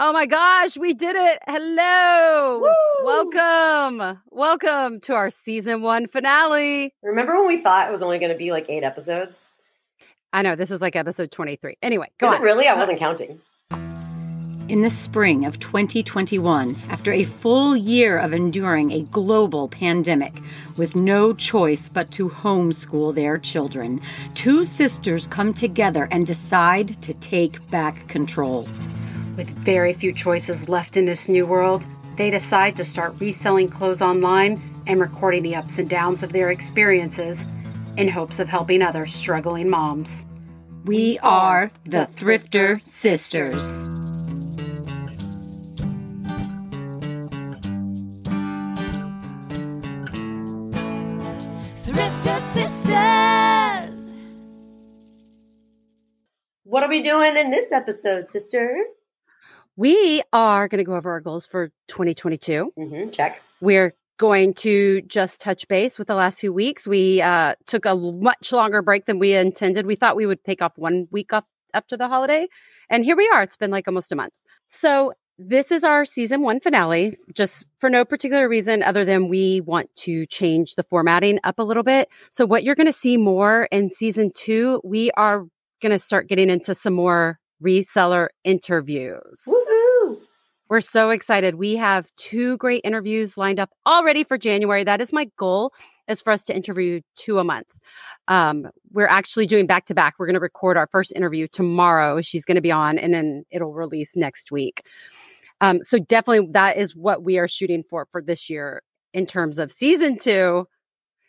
Oh my gosh, we did it. Hello. Woo! Welcome. Welcome to our season one finale. Remember when we thought it was only going to be like eight episodes? I know this is like episode 23. Anyway, go Is on. it really? I wasn't counting. In the spring of 2021, after a full year of enduring a global pandemic with no choice but to homeschool their children, two sisters come together and decide to take back control. With very few choices left in this new world, they decide to start reselling clothes online and recording the ups and downs of their experiences in hopes of helping other struggling moms. We are the Thrifter Sisters. Thrifter Sisters. What are we doing in this episode, sister? We are going to go over our goals for 2022. Mm-hmm, check. We're going to just touch base with the last few weeks. We uh, took a much longer break than we intended. We thought we would take off one week off after the holiday. And here we are. It's been like almost a month. So this is our season one finale, just for no particular reason other than we want to change the formatting up a little bit. So what you're going to see more in season two, we are going to start getting into some more reseller interviews. Woohoo! We're so excited. We have two great interviews lined up already for January. That is my goal is for us to interview two a month. Um, we're actually doing back to back. We're going to record our first interview tomorrow. She's going to be on and then it'll release next week. Um, so definitely that is what we are shooting for for this year in terms of season two,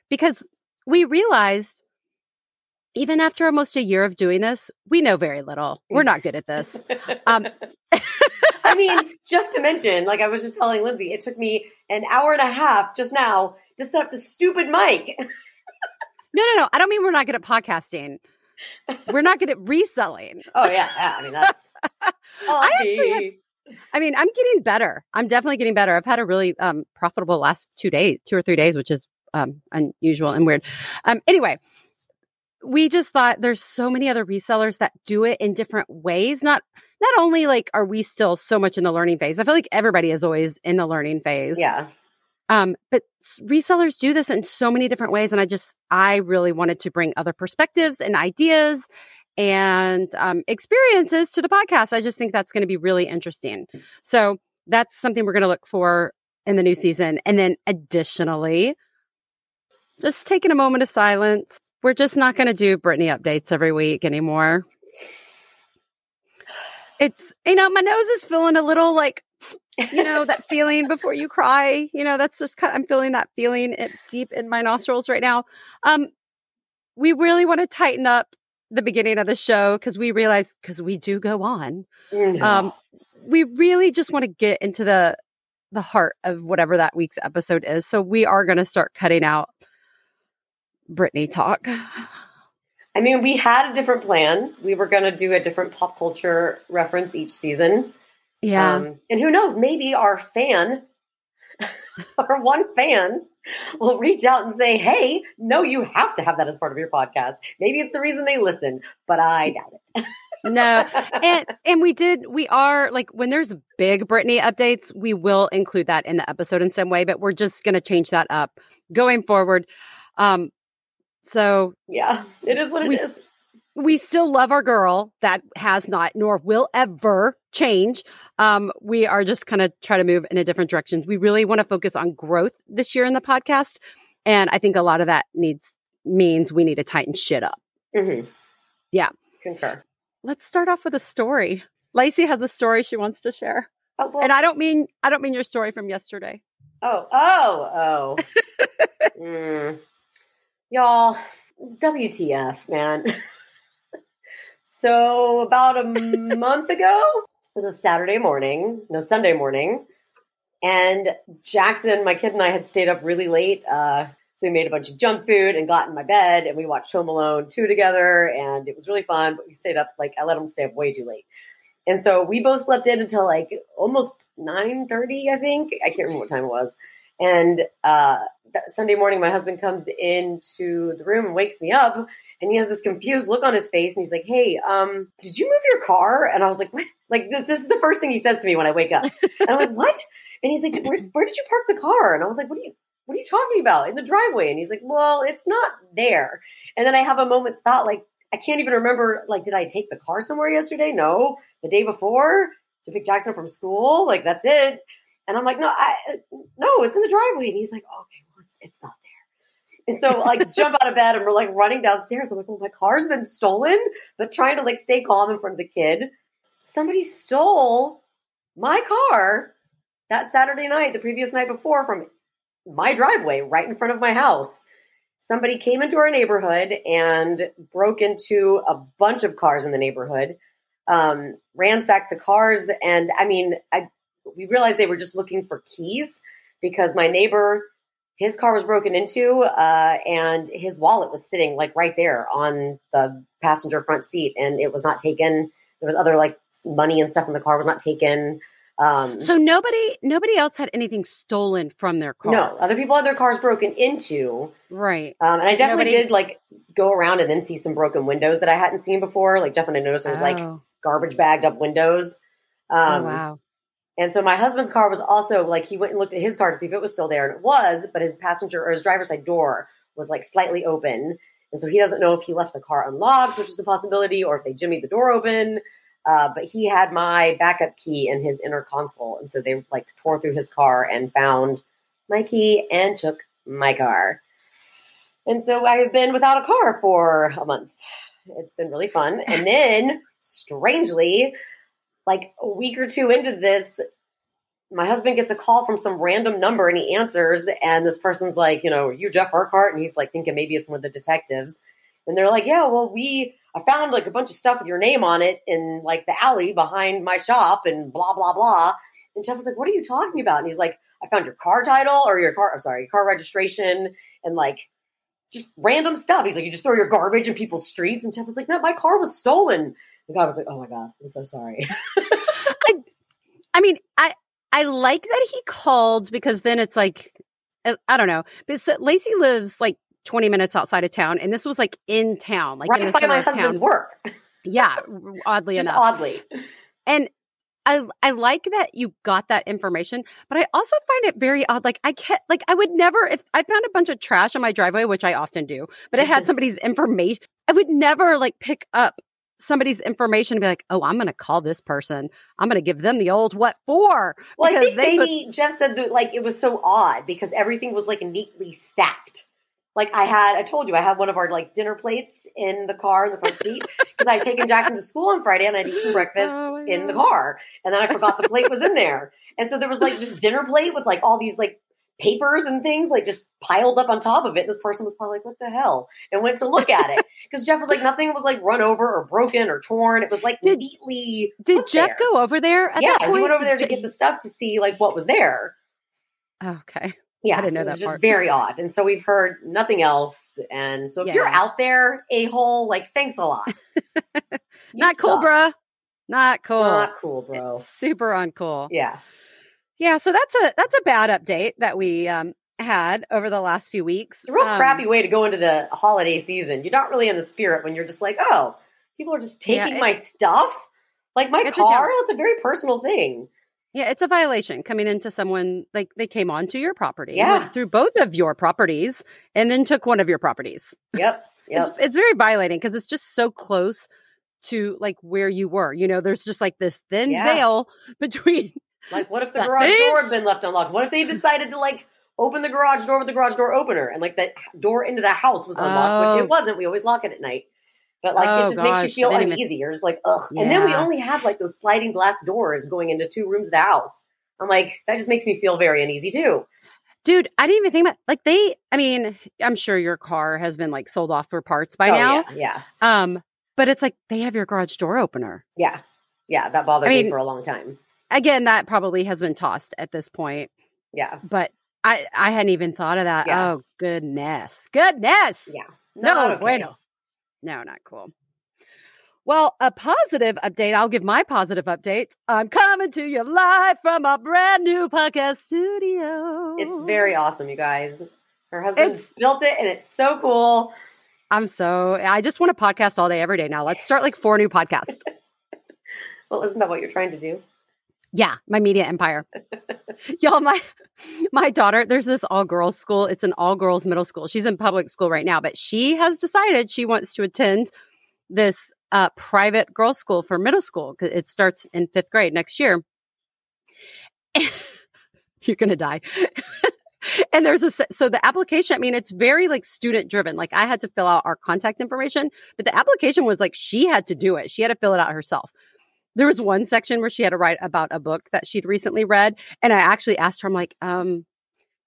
because we realized even after almost a year of doing this, we know very little. We're not good at this. Um, I mean, just to mention, like I was just telling Lindsey, it took me an hour and a half just now to set up the stupid mic. No, no, no. I don't mean we're not good at podcasting. We're not good at reselling. Oh yeah, yeah. I mean that's. I actually had- I mean, I'm getting better. I'm definitely getting better. I've had a really um, profitable last two days, two or three days, which is um, unusual and weird. Um, anyway, we just thought there's so many other resellers that do it in different ways. Not not only like are we still so much in the learning phase. I feel like everybody is always in the learning phase. yeah. Um, but resellers do this in so many different ways. And I just, I really wanted to bring other perspectives and ideas and um, experiences to the podcast. I just think that's going to be really interesting. So that's something we're going to look for in the new season. And then additionally, just taking a moment of silence. We're just not going to do Britney updates every week anymore. It's, you know, my nose is feeling a little like you know that feeling before you cry you know that's just kind of, i'm feeling that feeling it deep in my nostrils right now um we really want to tighten up the beginning of the show because we realize because we do go on No. um we really just want to get into the the heart of whatever that week's episode is so we are going to start cutting out britney talk I mean, we had a different plan. We were going to do a different pop culture reference each season. yeah Um, and who knows, maybe our fan, our one fan, will reach out and say, hey, no, you have to have that as part of your podcast. Maybe it's the reason they listen, but I doubt it. no and and we did we are like when there's big Britney updates, we will include that in the episode in some way, but we're just gonna change that up going forward. Um so yeah, it is what it We is. we still love our girl that has not nor will ever change. Um, we are just kind of try to move in a different direction. We really want to focus on growth this year in the podcast. And I think a lot of that needs means we need to tighten shit up. hmm Yeah. Concur. Let's start off with a story. Lacey has a story she wants to share. Oh, well, And I don't mean I don't mean your story from yesterday. oh, oh, oh. Mm. Y'all, WTF, man. so, about a month ago, it was a Saturday morning, no, Sunday morning. And Jackson, my kid, and I had stayed up really late. Uh, so we made a bunch of junk food and got in my bed and we watched Home Alone 2 together. And it was really fun, but we stayed up, like, I let him stay up way too late. And so we both slept in until like almost 9.30, I think. I can't remember what time it was. And uh, Sunday morning, my husband comes into the room and wakes me up, and he has this confused look on his face, and he's like, "Hey, um, did you move your car?" And I was like, "What?" Like this, this is the first thing he says to me when I wake up, and I'm like, "What?" And he's like, where, "Where did you park the car?" And I was like, "What are you?" What are you talking about in the driveway? And he's like, Well, it's not there. And then I have a moment's thought, like, I can't even remember, like, did I take the car somewhere yesterday? No. The day before to pick Jackson from school? Like, that's it. And I'm like, no, I, no, it's in the driveway. And he's like, okay, it's, not there. And so like jump out of bed and we're like running downstairs. I'm like, well, my car's been stolen, but trying to like stay calm in front of the kid. Somebody stole my car that Saturday night, the previous night before from my driveway right in front of my house. Somebody came into our neighborhood and broke into a bunch of cars in the neighborhood, um, ransacked the cars. And I mean, I, we realized they were just looking for keys because my neighbor, his car was broken into, uh, and his wallet was sitting like right there on the passenger front seat, and it was not taken. There was other like money and stuff in the car was not taken. Um, So nobody nobody else had anything stolen from their car. no, other people had their cars broken into. Right. Um, and I definitely Nobody- did like go around and then see some broken windows that I hadn't seen before. Like definitely noticed there was like Oh. garbage bagged up windows. Um, oh wow. And so my husband's car was also like he went and looked at his car to see if it was still there, and it was, but his passenger or his driver's side door was like slightly open, and so he doesn't know if he left the car unlocked, which is a possibility, or if they jimmied the door open. Uh, but he had my backup key in his inner console, and so they like tore through his car and found my key and took my car. And so I have been without a car for a month. It's been really fun. And then, strangely, like a week or two into this, my husband gets a call from some random number and he answers, and this person's like, you know, "Are you Jeff Harkart? And he's like thinking maybe it's one of the detectives. And they're like, yeah, well, we I found like a bunch of stuff with your name on it in like the alley behind my shop and blah blah blah. And Jeff was like, what are you talking about? And he's like, I found your car title or your car, I'm sorry, car registration and like just random stuff. He's like, you just throw your garbage in people's streets. And Jeff was like, no, my car was stolen. The guy was like, oh my God, I'm so sorry. I I mean, I I like that he called because then it's like I, I don't know. But so Lacey lives like 20 minutes outside of town, and this was like in town, like in right by my husband's town. work. Yeah, oddly Just enough. oddly. And I I like that you got that information, but I also find it very odd. Like I can't like I would never if I found a bunch of trash on my driveway, which I often do, but it had somebody's information. I would never like pick up somebody's information and be like, oh, I'm gonna call this person. I'm gonna give them the old what for? Well, I Because think they put- maybe Jeff said that like it was so odd because everything was like neatly stacked. Like I had, I told you, I had one of our like dinner plates in the car in the front seat because I'd taken Jackson to school on Friday and I'd eaten breakfast Oh in the car, and then I forgot the plate was in there, and so there was like this dinner plate with like all these like papers and things like just piled up on top of it. And this person was probably like, "What the hell?" and went to look at it because Jeff was like, nothing was like run over or broken or torn. It was like Did- neatly. Did Jeff there. go over there at yeah, that point? he went over there to get the stuff to see like what was there. Okay. Yeah, I didn't know it was that just part. very odd. And so we've heard nothing else. And so if you're out there, a hole, like thanks a lot. Not cool, bruh. Not cool. Not cool, bro. It's super uncool. Yeah. Yeah, so that's a that's a bad update that we um had over the last few weeks. It's a real Um, crappy way to go into the holiday season. You're not really in the spirit when you're just like, oh, people are just taking it- my stuff. Like my It's a car, down- that's a very personal thing. Yeah, it's a violation coming into someone like they came onto your property, Yeah. went through both of your properties, and then took one of your properties. Yep. Yep. It's it's very violating because it's just so close to like where you were. You know, there's just like this thin Yeah. veil between. Like what if the The garage door had been left unlocked? What if they decided to like open the garage door with the garage door opener and like the door into the house was unlocked, which Oh. it wasn't. We always lock it at night. But like Oh, it just makes you feel uneasy. You're just like, ugh. And then we only have like those sliding glass doors going into two rooms of the house. I'm like, that just makes me feel very uneasy too. Dude, I didn't even think about like they. I mean, I'm sure your car has been like sold off for parts by oh, now. Yeah, yeah. Um, but it's like they have your garage door opener. Yeah. Yeah. That bothered I me for a long time. Again, that probably has been tossed at this point. Yeah. But I I hadn't even thought of that. Yeah. Oh goodness, goodness. Yeah. No, okay. bueno. No, not cool. Well, a positive update. I'll give my positive update. I'm coming to you live from a brand new podcast studio. It's very awesome, you guys. Her husband It's- built it, and it's so cool. I'm so I just want to podcast all day every day now. Let's start like four new podcasts. Well, isn't that what you're trying to do? Yeah, my media empire. Y'all, my my daughter, there's this all girls school. It's an all girls middle school. She's in public school right now, but she has decided she wants to attend this uh, private girls school for middle school because it starts in fifth grade next year. You're gonna die. and there's a so the application. I mean, it's very like student driven. Like I had to fill out our contact information, but the application was like she had to do it. She had to fill it out herself there was one section where she had to write about a book that she'd recently read and i actually asked her i'm like um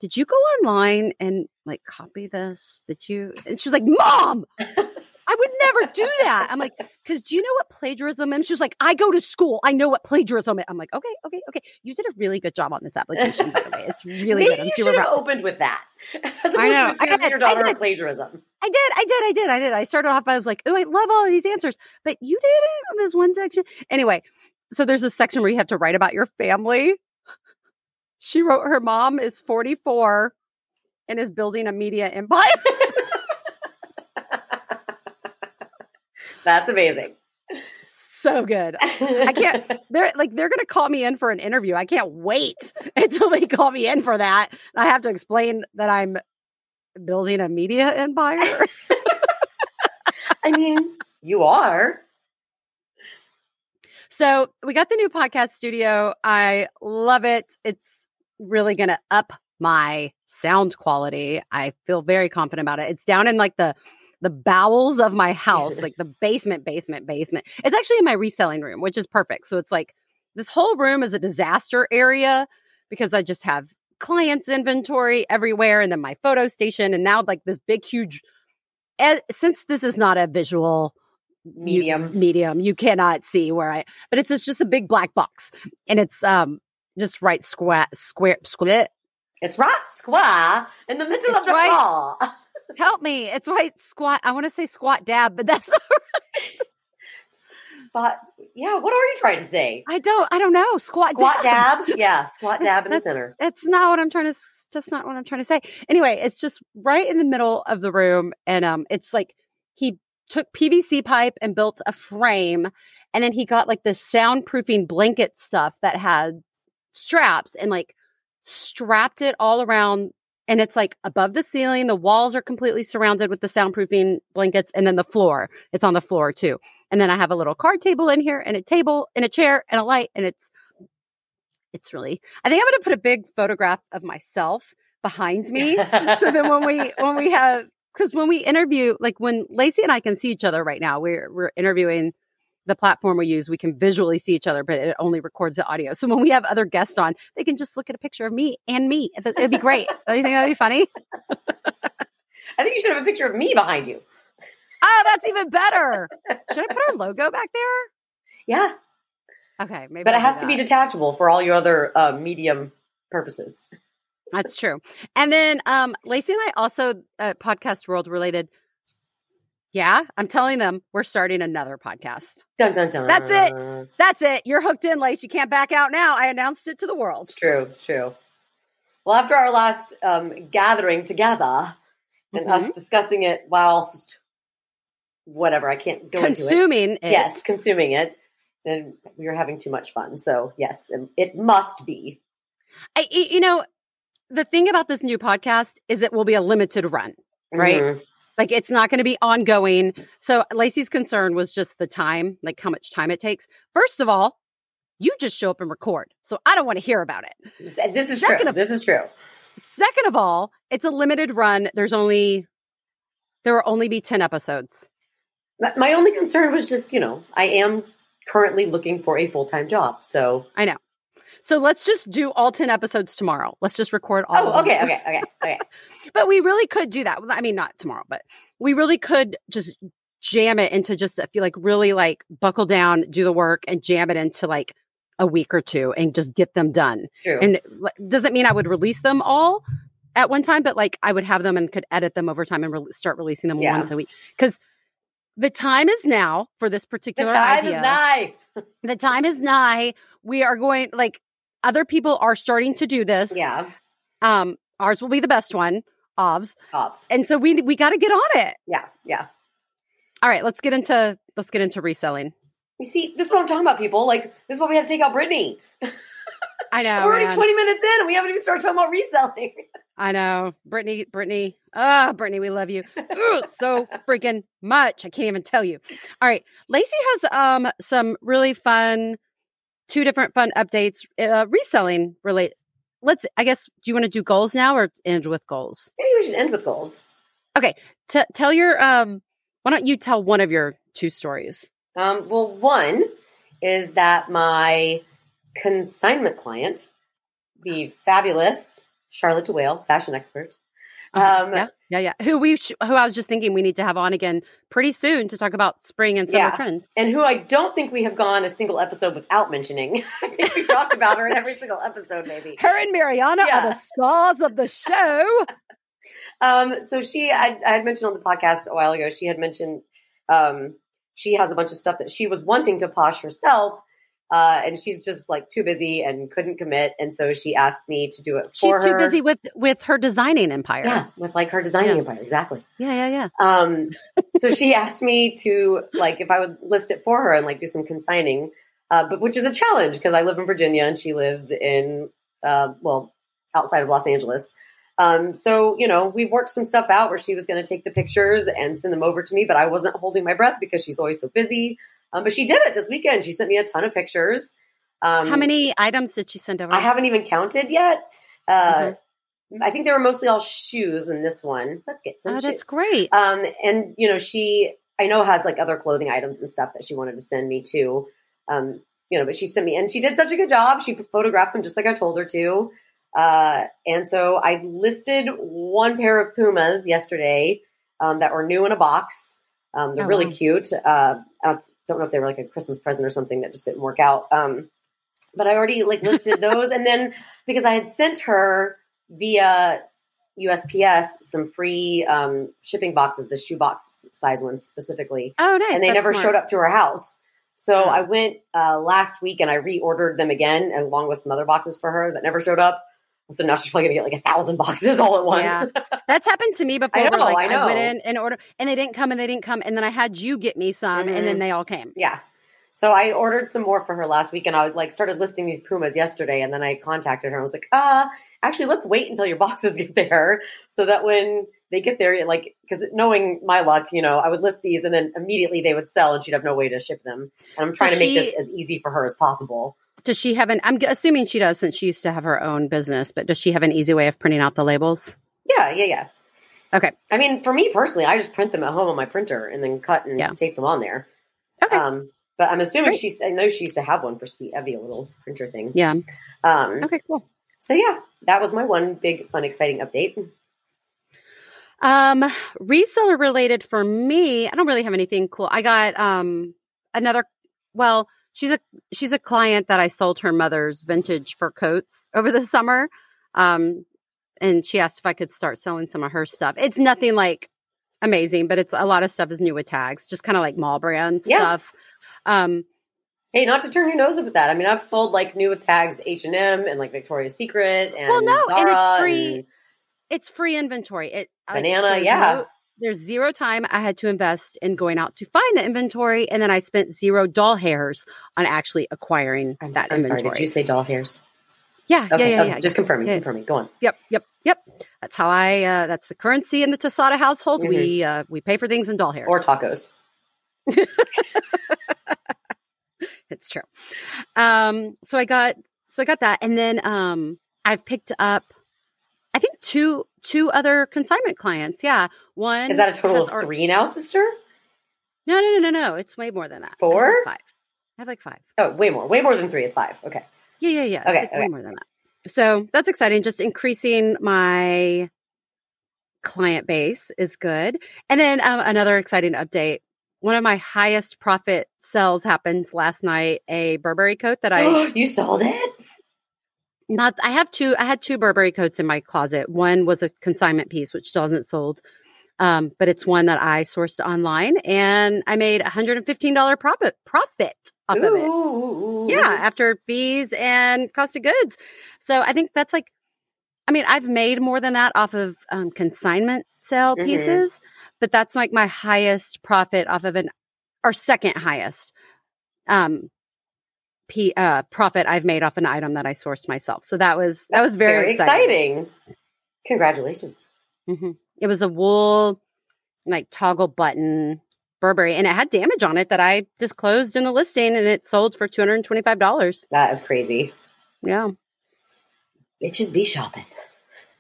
did you go online and like copy this? Did you? And she was like mom i would never do that i'm like because do you know what plagiarism is She's like i go to school i know what plagiarism is i'm like okay okay okay you did a really good job on this application by the way it's really good i'm you super should have proud opened with that. I know. I did. your daughter I did. plagiarism. I did, I did, I did, I did. I started off by I was like, oh, I love all of these answers, but you did it on this one section. Anyway, so there's a section where you have to write about your family. She wrote her mom is 44 and is building a media empire. That's amazing. so good. I can't- They're like they're gonna call me in for an interview. I can't wait until they call me in for that. I have to explain that I'm building a media empire. I mean, you are. So we got the new podcast studio. I love it. It's really going to up my sound quality. I feel very confident about it. It's down in like the the bowels of my house, like the basement, basement, basement. It's actually in my reselling room, which is perfect. So it's like this whole room is a disaster area because I just have clients inventory everywhere and then my photo station and now like this big huge eh, since this is not a visual Medium. medium you cannot see where i but it's just, just a big black box and it's um just right square square square It's right square in the middle It's of the right- floor. help me it's right squat i want to say squat dab but that's Spot. Yeah, what are you trying to say? i don't i don't know squat Squat dab, dab? Yeah, squat dab in the center. That's not what i'm trying to that's not what i'm trying to say anyway it's just right in the middle of the room and um it's like he took pvc pipe and built a frame and then he got like this soundproofing blanket stuff that had straps and like strapped it all around and it's like above the ceiling the walls are completely surrounded with the soundproofing blankets and then the floor it's on the floor too. And then i have a little card table in here and a table and a chair and a light and it's it's really i think i'm going to put a big photograph of myself behind me so then when we when we have because when we interview like when lacey and i can see each other right now we're we're interviewing the platform we use we can visually see each other but it only records the audio so when we have other guests on they can just look at a picture of me and me It- it'd be great do you think that'd be funny I think you should have a picture of me behind you. oh that's even better should i put our logo back there Yeah, okay maybe but it has to be detachable for all your other uh, medium purposes. That's true. And then um Lacey and I also uh, podcast world related. Yeah, I'm telling them we're starting another podcast. Dun dun dun. That's it. That's it. You're hooked in, Lace. You can't back out now. I announced it to the world. It's true. It's true. Well, after our last um, gathering together and us Mhm. discussing it whilst whatever, I can't go into it. Consuming it. Yes, consuming it. And we were having too much fun. So, yes, it- it must be. I, you know, the thing about this new podcast is it will be a limited run. Right. Mhm. Like it's not going to be ongoing. So Lacey's concern was just the time, like how much time it takes. First of all, you just show up and record. So I don't want to hear about it. This is Second true. of- This is true. Second of all, it's a limited run. There's only there will only be 10 episodes. My- My only concern was just, you know, I am currently looking for a full time job. So, I know. So let's just do all 10 episodes tomorrow. Let's just record all oh, of them. okay, okay, okay, okay. But we really could do that. I mean, not tomorrow, but we really could just jam it into just I feel like really like buckle down, do the work and jam it into like a week or two and just get them done. True. And doesn't mean I would release them all at one time, but like I would have them and could edit them over time and re- start releasing them Yeah. once a week. Because the time is now for this the particular time idea. is nigh. The time is nigh. We are going like other people are starting to do this. Yeah. Um, ours will be the best one. OVS. Ops. And so we we got to get on it. Yeah, yeah. All right, let's get into let's get into reselling. You see, this is what I'm talking about, people. Like, this is why we had to take out Britney. I know. We're already man. 20 minutes in and we haven't even started talking about reselling. I know. Britney, Britney. Ah, Britney, we love you so freaking much. I can't even tell you. All right. Lacey has um some really fun two different fun updates uh, reselling related. Let's I guess do you want to do goals now or end with goals? Maybe we should end with goals. T- tell your um why don't you tell one of your two stories? Um, well, one is that my consignment client, the fabulous Charlotte DeWale, fashion expert, Uh-huh. Um, yeah, yeah, yeah. Who we sh- who I was just thinking we need to have on again pretty soon to talk about spring and summer Yeah. trends. and who I don't think we have gone a single episode without mentioning. I think we talked about her in every single episode, maybe. Her and Mariana Yeah. are the stars of the show. Um, so she, I, I had mentioned on the podcast a while ago, she had mentioned um, she has a bunch of stuff that she was wanting to posh herself. Uh, and she's just like too busy and couldn't commit. And so she asked me to do it for her. She's too busy with with her designing empire. Yeah, with like her designing Yeah. empire. Exactly. yeah, yeah, yeah. Um, so she asked me to like if I would list it for her and like do some consigning, uh, but which is a challenge because I live in Virginia and she lives in uh, well outside of Los Angeles. Um, so you know we've worked some stuff out where she was going to take the pictures and send them over to me, but I wasn't holding my breath because she's always so busy. Um, but she did it this weekend. She sent me a ton of pictures. Um, How many items did she send over? I haven't even counted yet. Uh, I think they were mostly all shoes in this one. Let's get some Oh, shoes. that's great. Um, and you know, she I know has like other clothing items and stuff that she wanted to send me too. Um, you know, but she sent me, and she did such a good job. She photographed them just like I told her to. Uh, and so I listed one pair of Pumas yesterday um, that were new in a box. Um, they're Oh, really wow. cute. Uh, don't know if they were like a Christmas present or something that just didn't work out. Um, but I already like listed those, and then because I had sent her via USPS some free um, shipping boxes, the shoebox size ones specifically, oh, nice. and they That's never smart. showed up to her house. So Hmm. I went uh, last week and I reordered them again, along with some other boxes for her that never showed up. So now she's probably gonna get like a thousand boxes all at once. Yeah. That's happened to me before. I know, like, I know. I went in and order, and they didn't come, and they didn't come, and then I had you get me some, and then Mhm. they all came. Yeah. So I ordered some more for her last week and I like started listing these Pumas yesterday and then I contacted her and I was like, uh, actually let's wait until your boxes get there so that when they get there, like, cause knowing my luck, you know, I would list these and then immediately they would sell and she'd have no way to ship them. And I'm trying Does to make she- this as easy for her as possible. Does she have an? I'm assuming she does, since she used to have her own business. But does she have an easy way of printing out the labels? Yeah, yeah, yeah. Okay. I mean, for me personally, I just print them at home on my printer and then cut and Yeah. tape them on there. Okay. Um, but I'm assuming Great. she's, I know she used to have one for Sweet Evie, a little printer thing. Yeah. Um, Okay. Cool. So yeah, that was my one big, fun, exciting update. Um, reseller related for me, I don't really have anything cool. I got um another. Well, she's a she's a client that I sold her mother's vintage fur coats over the summer. Um, and she asked if I could start selling some of her stuff. It's nothing like amazing, but it's a lot of stuff is new with tags, just kind of like mall brand Yeah. stuff. Um, Hey, not to turn your nose up at that. I mean, I've sold like new with tags H and M and like Victoria's Secret and Well, no, and it's free. and- it's free inventory. It Banana, there's yeah. no- there's zero time I had to invest in going out to find the inventory, and then I spent zero doll hairs on actually acquiring I'm, that I'm sorry. inventory. Did you say doll hairs? yeah, Okay, yeah, yeah, okay, yeah. just confirming, Yeah. confirming. Go on. Yep, yep, yep. That's how I. Uh, that's the currency in the Tasada household. We uh, we pay for things in doll hairs. Mm-hmm. Or tacos. it's true. Um, so I got so I got that, and then um, I've picked up. I think two two other consignment clients. Yeah, one Is that a total of our- three now, sister? No, no, no, no, no. It's way more than that. I Four? like five. I have like five. Oh, way more. Way more than three is five. Okay. Yeah, yeah, yeah. Okay, like way more than that. So that's exciting. Just increasing my client base is good. And then um, another exciting update. One of my highest profit sales happened last night. A Burberry coat that I you sold it? Not. I have two. I had two Burberry coats in my closet. One was a consignment piece, which still hasn't sold. Um, but it's one that I sourced online, and I made $115 profit profit off of it. Yeah, after fees and cost of goods. So I think that's like I mean, I've made more than that off of um, consignment sale Mhm. pieces, but that's like my highest profit off of an, or second highest um, p uh, profit I've made off an item that I sourced myself. So that was that was very, exciting. Congratulations. Mhm. It was a wool like toggle button Burberry, and it had damage on it that I disclosed in the listing, and it sold for two hundred and twenty five dollars. That is crazy. Yeah, Bitches be shopping.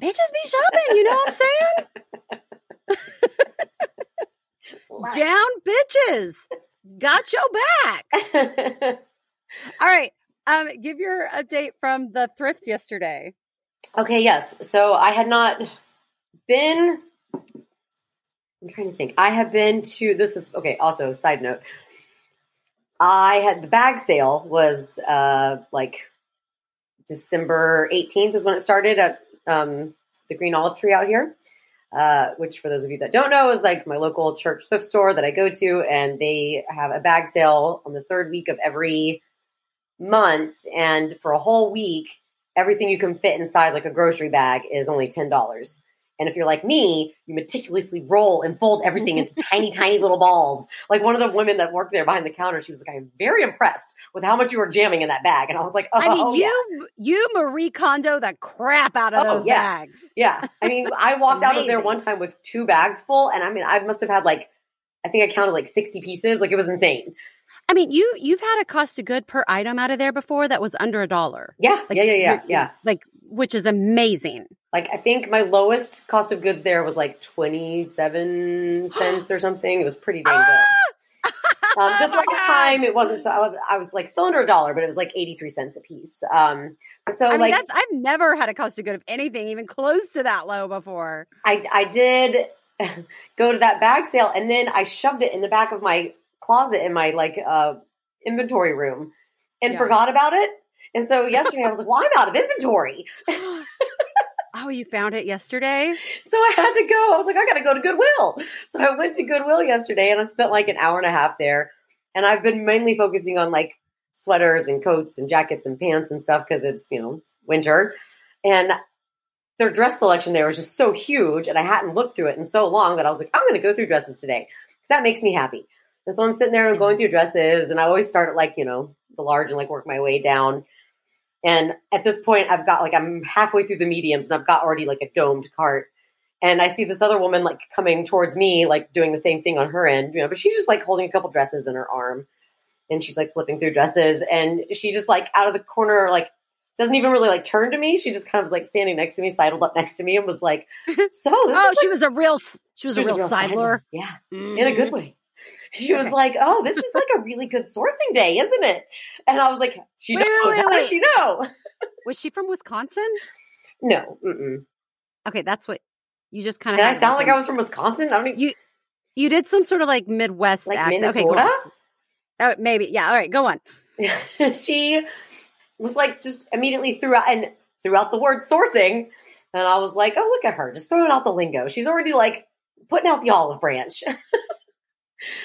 bitches be shopping. You know what I'm saying? Down, bitches. Got your back. All right. Um, give your update from the thrift yesterday. okay, yes. So I had not been. I'm trying to think. I have been to. This is okay. Also, side note. I had the bag sale was uh like December 18th is when it started at um, the Green Olive Tree out here. Uh, which, for those of you that don't know, is like my local church thrift store that I go to, and they have a bag sale on the third week of every month. And for a whole week, everything you can fit inside like a grocery bag is only ten dollars. And if you're like me, you meticulously roll and fold everything into tiny, tiny little balls. Like one of the women that worked there behind the counter, she was like, "I'm very impressed with how much you were jamming in that bag." And I was like, "Oh, I mean, oh, you yeah. you Marie Kondo the crap out of Oh, those yeah. bags. Yeah. I mean, I walked out of there one time with two bags full, and I mean, I must have had like, I think I counted like 60 pieces. Like, it was insane. I mean, you you've had a cost of good per item out of there before that was under a dollar. Yeah. Like, yeah. Yeah. Yeah. Yeah. Like, which is amazing. Like, I think my lowest cost of goods there was like 27 cents or something. It was pretty dang good. Um, this Oh last time, it wasn't so, I was, I was like still under a dollar, but it was like 83 cents a piece. Um, so I mean, like, that's I've never had a cost of good of anything even close to that low before. I, I did go to that bag sale and then I shoved it in the back of my closet in my like uh, inventory room and Yeah. forgot about it. And so yesterday I was like, well, I'm out of inventory. oh, you found it yesterday? So I had to go. I was like, I got to go to Goodwill. So I went to Goodwill yesterday and I spent like an hour and a half there. And I've been mainly focusing on like sweaters and coats and jackets and pants and stuff because it's, you know, winter. And their dress selection there was just so huge. And I hadn't looked through it in so long that I was like, I'm going to go through dresses today because that makes me happy. And so I'm sitting there and I'm going through dresses and I always start at like, you know, the large and like work my way down. And at this point, I've got like, I'm halfway through the mediums and I've got already like a domed cart. And I see this other woman like coming towards me, like doing the same thing on her end, you know, but she's just like holding a couple dresses in her arm and she's like flipping through dresses. And she just like out of the corner, like doesn't even really like turn to me. She just kind of was like standing next to me, sidled up next to me and was like, so this oh, is she like- was a real she was she a real, sidler. Yeah. In a good Mhm. way. She was Okay. like, "Oh, this is like a really good sourcing day, isn't it?" And I was like, "She Wait, knows. wait, How wait, does she know?" Was she from Wisconsin? No. Mm-mm. Okay, that's what you just kind of. Did I sound like I was from Wisconsin? I don't even. You You did some sort of like Midwest Like accent. Okay, Minnesota? on. Oh, maybe. Yeah. All right. Go on. she was like just immediately threw out and threw out the word sourcing, and I was like, "Oh, look at her, just throwing out the lingo. She's already like putting out the olive branch."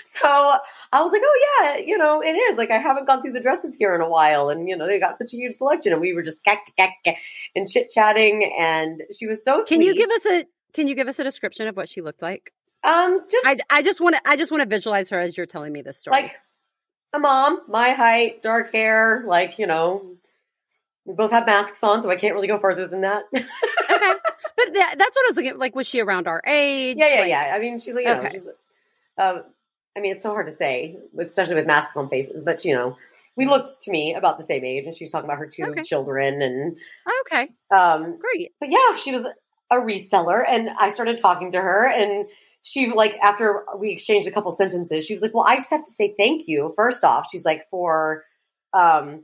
So I was like, "Oh yeah, you know, it is. Like I haven't gone through the dresses here in a while, and you know, they got such a huge selection, and we were just gack, gack, gack, and chit chatting, and she was so sweet. Can you give us a Can you give us a description of what she looked like? um just I, I just want to I just want to visualize her as you're telling me this story. like a mom, my height, dark hair, like you know." We both have masks on, so I can't really go further than that. okay, but that, that's what I was looking. at. Like, was she around our age? Yeah, yeah, Like, yeah. I mean, she's like, you know, Okay. she's. Um, I mean, it's so hard to say, especially with masks on faces. But you know, we looked to me about the same age, and she's talking about her two Okay. children, and Okay, um, great. but yeah, she was a reseller, and I started talking to her, and she like after we exchanged a couple sentences, she was like, "Well, I just have to say thank you first off." She's like for um,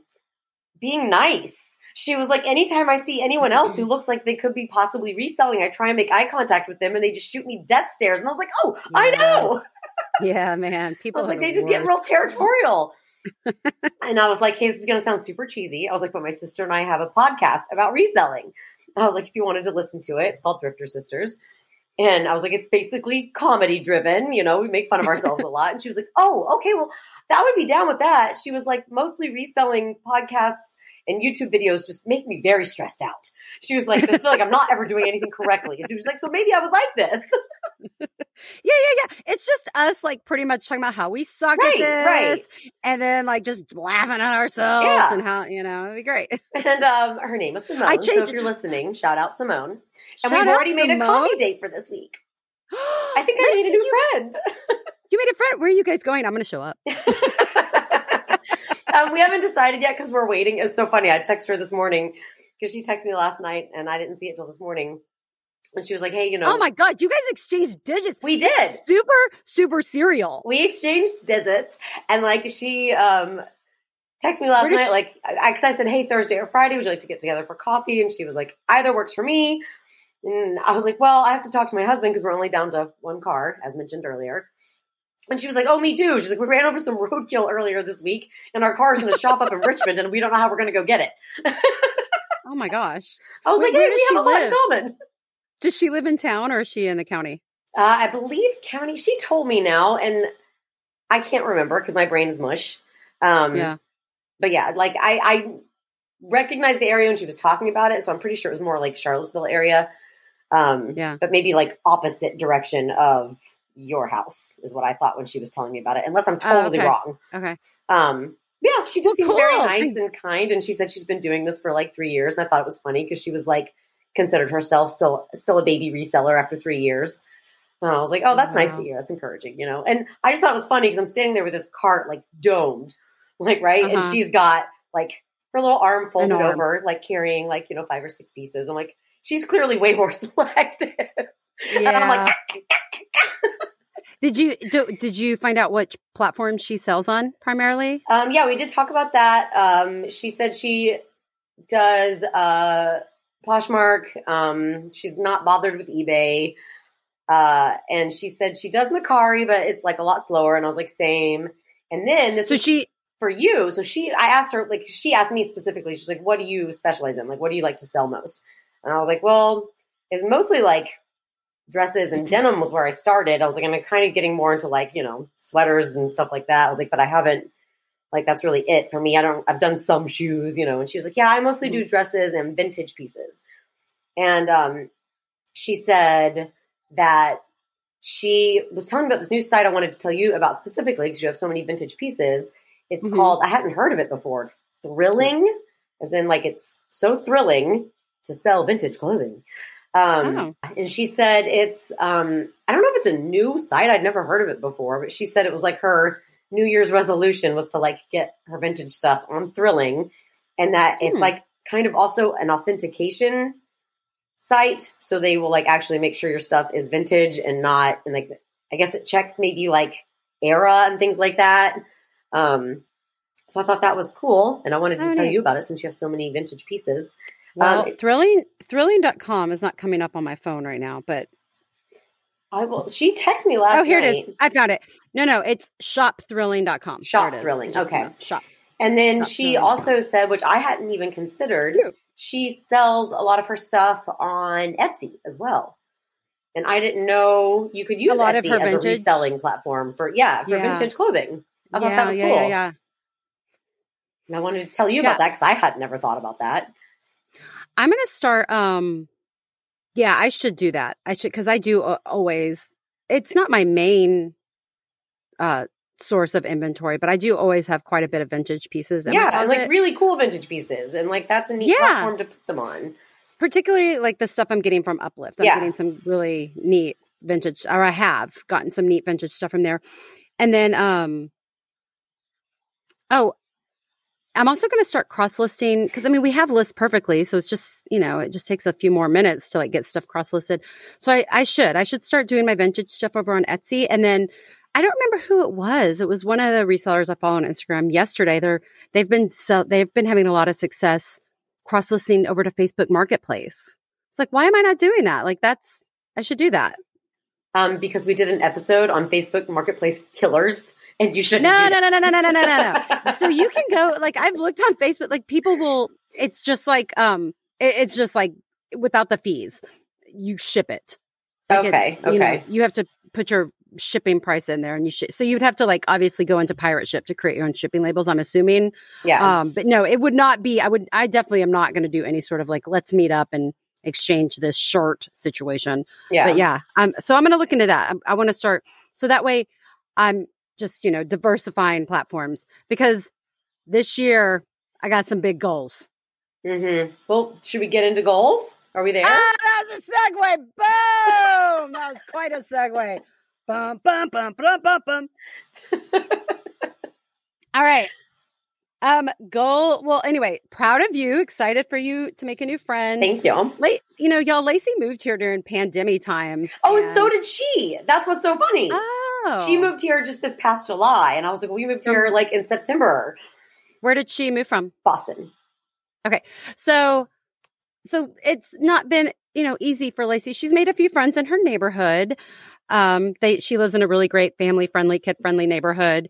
being nice. She was like, anytime I see anyone else who looks like they could be possibly reselling, I try and make eye contact with them, and they just shoot me death stares. And I was like, "Oh, I know." Yeah, man. I People was are like, the they just get real territorial. and I was like, hey, this is going to sound super cheesy. I was like, but my sister and I have a podcast about reselling. I was like, if you wanted to listen to it, it's called Thrifter Sisters. And I was like, it's basically comedy driven. You know, we make fun of ourselves a lot. And she was like, oh, okay, well, that would be down with that. She was like, mostly reselling podcasts and YouTube videos just make me very stressed out. She was like, I feel like I'm not ever doing anything correctly. She was like, so maybe I would like this. yeah, yeah, yeah. It's just us like pretty much talking about how we suck Right, at this. right. And then like just laughing at ourselves Yeah. and how, you know, it'd be great. And um, her name is Simone. I so if you're listening, shout out Simone. And Shout we've already made a coffee date for this week. I think I made a new friend. you made a friend. Where are you guys going? I'm going to show up. um, we haven't decided yet because we're waiting. It's so funny. I texted her this morning because she texted me last night and I didn't see it till this morning. And she was like, "Hey, you know, Oh my God. You guys exchanged digits. we did. Super, super serial. We exchanged digits, and like she um texted me last night, she- like I, 'cause I said, "Hey, Thursday or Friday, would you like to get together for coffee?" And she was like, "Either works for me." And I was like, "Well, I have to talk to my husband because we're only down to one car, as mentioned earlier." And she was like, "Oh, me too." She's like, "We ran over some roadkill earlier this week, and our car's in a shop up in Richmond, and we don't know how we're going to go get it." Oh my gosh. I was Where- like, "Hey, we have a lot in live? common." Does she live in town or is she in the county? Uh, I believe county. She told me now, and I can't remember because my brain is mush. Um, Yeah. but yeah, like I, I recognized the area when she was talking about it, so I'm pretty sure it was more like Charlottesville area. Um, Yeah. but maybe like opposite direction of your house is what I thought when she was telling me about it, unless I'm totally Oh, okay. wrong. Okay. Um, yeah, she just seemed Cool. very nice and kind, and she said she's been doing this for like three years. And I thought it was funny because she was like considered herself still still a baby reseller after three years. And I was like, oh, that's nice to hear. That's encouraging, you know. And I just thought it was funny because I'm standing there with this cart like domed, like right, and Uh-huh. she's got like her little arm folded arm. over, like carrying like you know five or six pieces. I'm like, she's clearly way more selective. And I'm like, Did you do, did you find out which platform she sells on primarily? Um, yeah, we did talk about that. Um, she said she does uh, Poshmark. Um, she's not bothered with eBay. Uh, and she said she does Mercari, but it's like a lot slower. And I was like, same. And then this So is she for you. So she, I asked her, like, she asked me specifically, she's like, what do you specialize in? Like, what do you like to sell most? And I was like, well, it's mostly like dresses and denim was where I started. I was like, I'm kind of getting more into like, you know, sweaters and stuff like that. I was like, but I haven't, like, that's really it for me. I don't, I've done some shoes, you know, and she was like, yeah, I mostly do dresses and vintage pieces. And, um, she said that she was telling me about this new site I wanted to tell you about specifically because you have so many vintage pieces. It's Mhm. called, I hadn't heard of it before, Thrilling, as in like it's so thrilling to sell vintage clothing. Um, Oh. And she said it's, um, I don't know if it's a new site. I'd never heard of it before, but she said it was like her New Year's resolution was to like get her vintage stuff on Thrilling and that it's Hmm. like kind of also an authentication site. So they will like actually make sure your stuff is vintage and not, and like, I guess it checks maybe like era and things like that. Um, so I thought that was cool, and I wanted to Oh, tell you about it since you have so many vintage pieces. Well, Um, thrilling thrilling.com is not coming up on my phone right now, but I will. She texted me last oh, here night, it is. I found it. No, no, it's shopthrilling.com. Shop There it is. Thrilling, just okay. Shop. and then Not she also said, which I hadn't even considered, she sells a lot of her stuff on Etsy as well. And I didn't know you could use a lot of her as a vintage- reselling platform for yeah for Yeah. vintage clothing. I thought yeah, that was yeah, cool. yeah, yeah. And I wanted to tell you about that because I had never thought about that. I'm gonna start. Um, yeah, I should do that. I should because I do uh, always. It's not my main uh source of inventory, but I do always have quite a bit of vintage pieces. In yeah, and like really cool vintage pieces, and like that's a neat Yeah. platform to put them on. particularly like the stuff I'm getting from Uplift. I'm Yeah. getting some really neat vintage, or I have gotten some neat vintage stuff from there. And then, um, oh, I'm also going to start cross listing because I mean we have lists perfectly, so it's just you know it just takes a few more minutes to like get stuff cross listed. So I, I should I should start doing my vintage stuff over on Etsy, and then I don't remember who it was. It was one of the resellers I follow on Instagram yesterday. They're they've been so they've been having a lot of success cross listing over to Facebook Marketplace. It's like why am I not doing that? Like that's I should do that. Um, because we did an episode on Facebook Marketplace killers, and you shouldn't. No, do no, no, no, no, no, no, no, no. so you can go like I've looked on Facebook. Like people will. It's just like um. It, it's just like without the fees, you ship it. Like, Okay, it's, You, know, okay. you have to put your shipping price in there and you sh- so you would have to like obviously go into pirate ship to create your own shipping labels i'm assuming Yeah. um but no it would not be i would i definitely am not going to do any sort of like let's meet up and exchange this shirt situation yeah. but yeah um so i'm going to look into that i, I want to start so that way i'm just you know diversifying platforms because this year i got some big goals hmm Well, should we get into goals? Are we there? Ah, that was a segue. Boom! that was quite a segue. Bum, bum, bum, bum, bum, bum. All right. Um, goal. Well, anyway, proud of you. Excited for you to make a new friend. Thank you. Late, you know, y'all. Lacey moved here during pandemic times. Oh, and so did she. That's what's so funny. Oh, She moved here just this past July, and I was like, "We moved here like in September." Where did she move from? Boston. Okay. So, so it's not been you know easy for Lacey. She's made a few friends in her neighborhood. Um, they she lives in a really great family friendly, kid friendly neighborhood.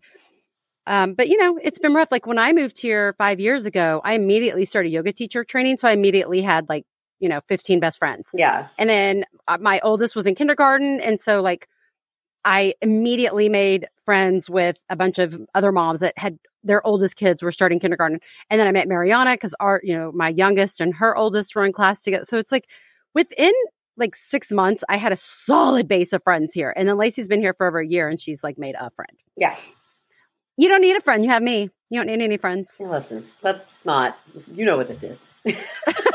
Um, but you know, it's been rough. Like when I moved here five years ago, I immediately started yoga teacher training, so I immediately had like you know fifteen best friends. Yeah. And then uh, my oldest was in kindergarten. And so, like, I immediately made friends with a bunch of other moms that had their oldest kids were starting kindergarten. And then I met Mariana because our, you know, my youngest and her oldest were in class together. So it's like within like six months, I had a solid base of friends here. And then Lacey's been here for over a year and she's like made a friend. Yeah. You don't need a friend. You have me. You don't need any friends. Listen, let's not. You know what this is.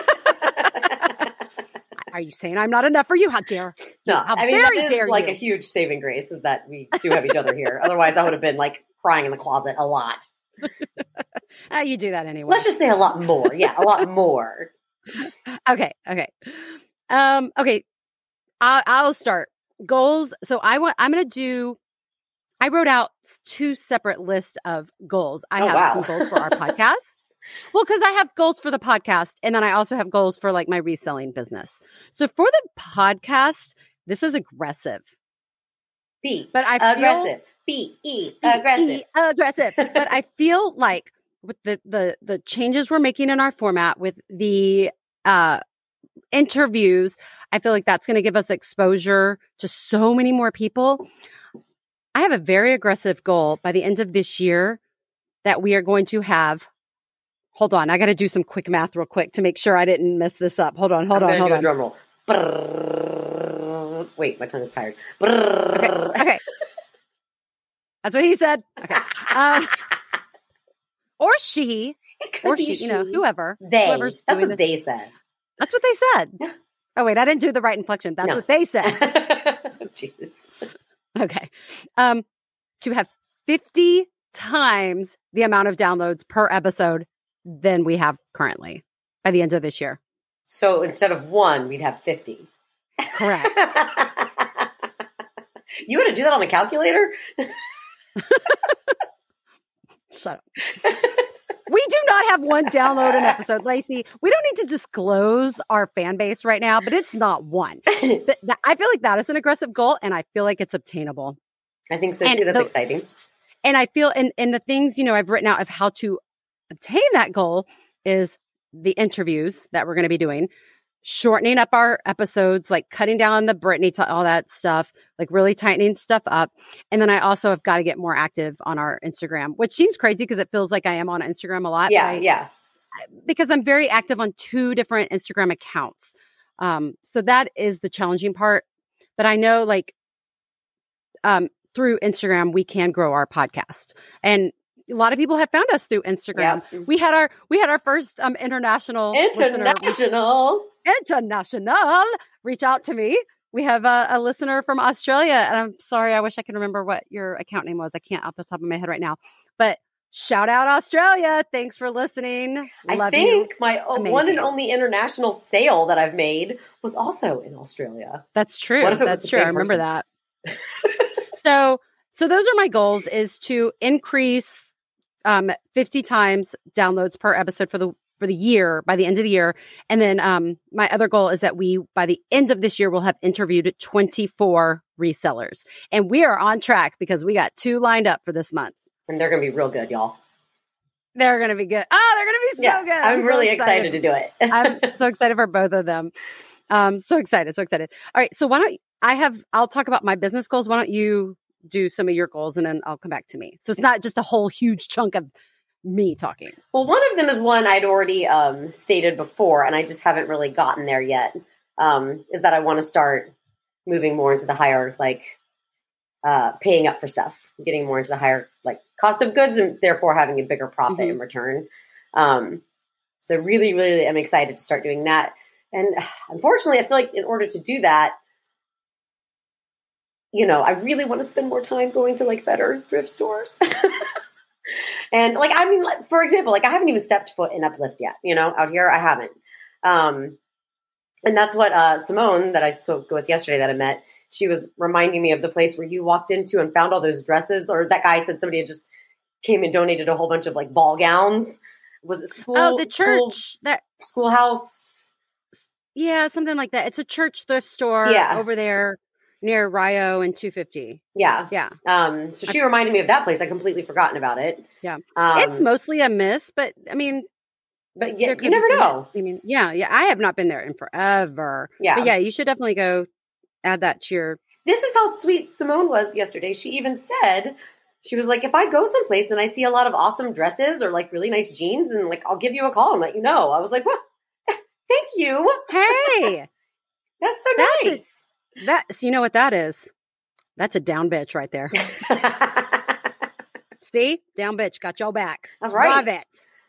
Are you saying I'm not enough for you? How dare no, How I mean, very dare like you. a huge saving grace is that we do have each other here. Otherwise, I would have been like crying in the closet a lot. Ah, you do that anyway. Let's just say a lot more. Yeah, a lot more. okay okay um okay I'll, I'll start goals so i want i'm gonna do i wrote out two separate lists of goals i Oh, have wow. some goals for our podcast well because i have goals for the podcast and then i also have goals for like my reselling business so for the podcast this is aggressive B. but i feel aggressive. B E aggressive. E- aggressive. but I feel like with the the the changes we're making in our format with the uh interviews, I feel like that's going to give us exposure to so many more people. I have a very aggressive goal by the end of this year that we are going to have Hold on, I got to do some quick math real quick to make sure I didn't mess this up. Hold on, hold I'm on, hold do on. a drum roll. Wait, my tongue is tired. Brrrr. Okay. That's what he said. Okay. Um, or she, It could or be she, you know, whoever. They. whoever's That's what the- they said. That's what they said. Oh wait, I didn't do the right inflection. That's No. what they said. Jeez. okay. Um to have 50 times the amount of downloads per episode than we have currently by the end of this year. So instead of one, we'd have 50. Correct. you want to do that on a calculator? Shut up. we do not have one download an episode, Lacey. We don't need to disclose our fan base right now, but it's not one. Th- th- I feel like that is an aggressive goal and I feel like it's obtainable. I think so And too. That's the- exciting. and I feel and and the things you know I've written out of how to obtain that goal is the interviews that we're going to be doing, shortening up our episodes, like cutting down the Britney to all that stuff, like really tightening stuff up. And then I also have got to get more active on our Instagram, which seems crazy because it feels like I am on Instagram a lot. Yeah, I- yeah. because I'm very active on two different Instagram accounts. Um, so that is the challenging part. But I know like um through Instagram we can grow our podcast. And a lot of people have found us through Instagram. Yep. We had our we had our first um international listener reach- International. international reach out to me. We have a, a listener from Australia, and I'm sorry, I wish I could remember what your account name was. I can't off the top of my head right now. But shout out Australia! Thanks for listening. I Love think you. my o- one Amazing. and only international sale that I've made was also in Australia. That's true. What if it was That's true. I remember person? that. so, so those are my goals: is to increase um 50 times downloads per episode for the for the year by the end of the year, and then um my other goal is that we by the end of this year will have interviewed 24 resellers, and we are on track because we got two lined up for this month. And they're going to be real good, y'all. They're gonna be good. Oh, they're gonna be so yeah, good. I'm, so really excited. to do it. I'm so excited for both of them. Um, so excited, so excited. All right, so why don't I have? I'll talk about my business goals. Why don't you do some of your goals and then I'll come back to me. So it's not just a whole huge chunk of me talking. Well, one of them is one I'd already um, stated before, and I just haven't really gotten there yet. Um, is that I want to start moving more into the higher, like uh, paying up for stuff, getting more into the higher, like cost of goods, and therefore having a bigger profit Mhm. in return. Um, so really, really, I'm excited to start doing that. And unfortunately, I feel like in order to do that, you know, I really want to spend more time going to like better thrift stores. and like, I mean, like, for example, like I haven't even stepped foot in Uplift yet, you know, out here, I haven't. Um, and that's what uh, Simone, that I spoke with yesterday, that I met, she was reminding me of the place where you walked into and found all those dresses, or that guy said somebody had just came and donated a whole bunch of like ball gowns. Was it school? oh, the school- church that schoolhouse. yeah, something like that. It's a church thrift store Yeah. over there near Rio and 250. Yeah. Yeah. Um, so she reminded me of that place. I completely forgotten about it. Yeah. Um, it's mostly a miss, but I mean, but yeah, you never know. I mean, yeah, yeah. I have not been there in forever. Yeah. But yeah, you should definitely go add that to your This is how sweet Simone was yesterday. She even said, she was like, if I go someplace and I see a lot of awesome dresses or like really nice jeans, and like I'll give you a call and let you know. I was like, well, Thank you. Hey, That's so That's nice. That so you know what that is? That's a down bitch right there. See? Down bitch got your back. That's right. Love it.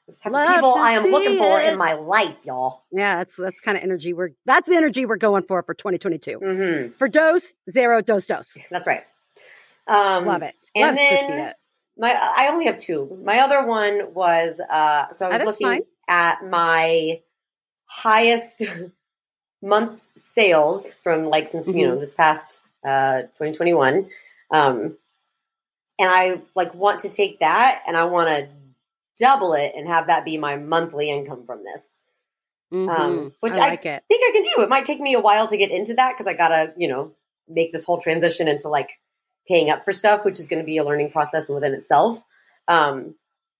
That's Love people I am looking see for in my life, y'all. Yeah, that's that's kind of energy we're that's the energy we're going for for 2022. hmm For dose, zero dose dose. That's right. Um, Love it. and Love to see it. My I only have two. My other one was uh so I Oh, was that's looking fine. at my highest month sales from like since you Mm-hmm. know this past uh 2021. Um and I like want to take that and I want to double it and have that be my monthly income from this. Mhm. which I I- like it. I think I can do. It might take me a while to get into that because I gotta, you know, make this whole transition into like paying up for stuff, which is going to be a learning process within itself. Um,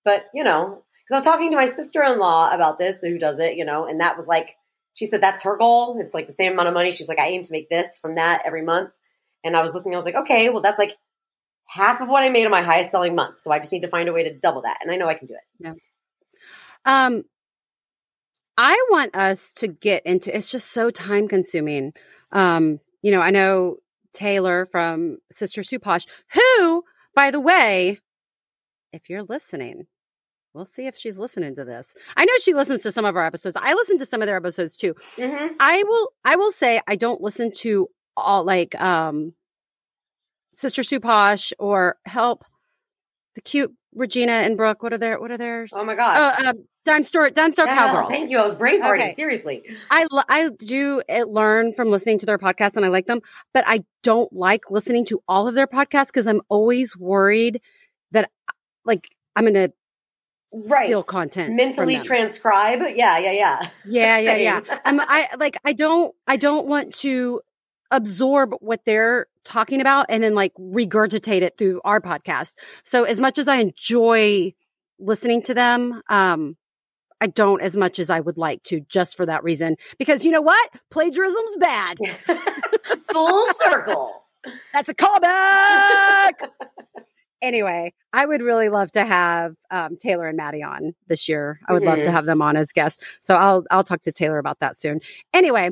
but you know, because I was talking to my sister in law about this, who does it, you know, and that was like, she said that's her goal. It's like the same amount of money. She's like, I aim to make this from that every month. And I was looking, I was like, okay, well, that's like half of what I made in my highest selling month. So I just need to find a way to double that, and I know I can do it. Yeah. Um, I want us to get into. It's just so time consuming. Um, you know, I know Taylor from Sister Sue Posh, who, by the way, if you're listening, we'll see if she's listening to this. I know she listens to some of our episodes. I listen to some of their episodes too. Mm-hmm. I will. I will say I don't listen to all like um, Sister Sue Posh or Help, the cute Regina and Brooke. What are their What are theirs? Oh my gosh. Oh, um, Dime Store, Dime Store Yeah, Cowgirls. Thank you. I was brain farting. Okay. Seriously. I do uh, learn from listening to their podcasts and I like them, but I don't like listening to all of their podcasts because I'm always worried that like I'm going to Right. steal content. mentally transcribe. Yeah, yeah, yeah. Yeah, yeah, yeah. I'm I like I don't I don't want to absorb what they're talking about and then like regurgitate it through our podcast. So as much as I enjoy listening to them, um I don't as much as I would like to just for that reason because you know what? Plagiarism's bad. Full circle. That's a callback. Anyway, I would really love to have um, Taylor and Maddie on this year. I would love to Mhm. have them on as guests. So I'll I'll talk to Taylor about that soon. Anyway,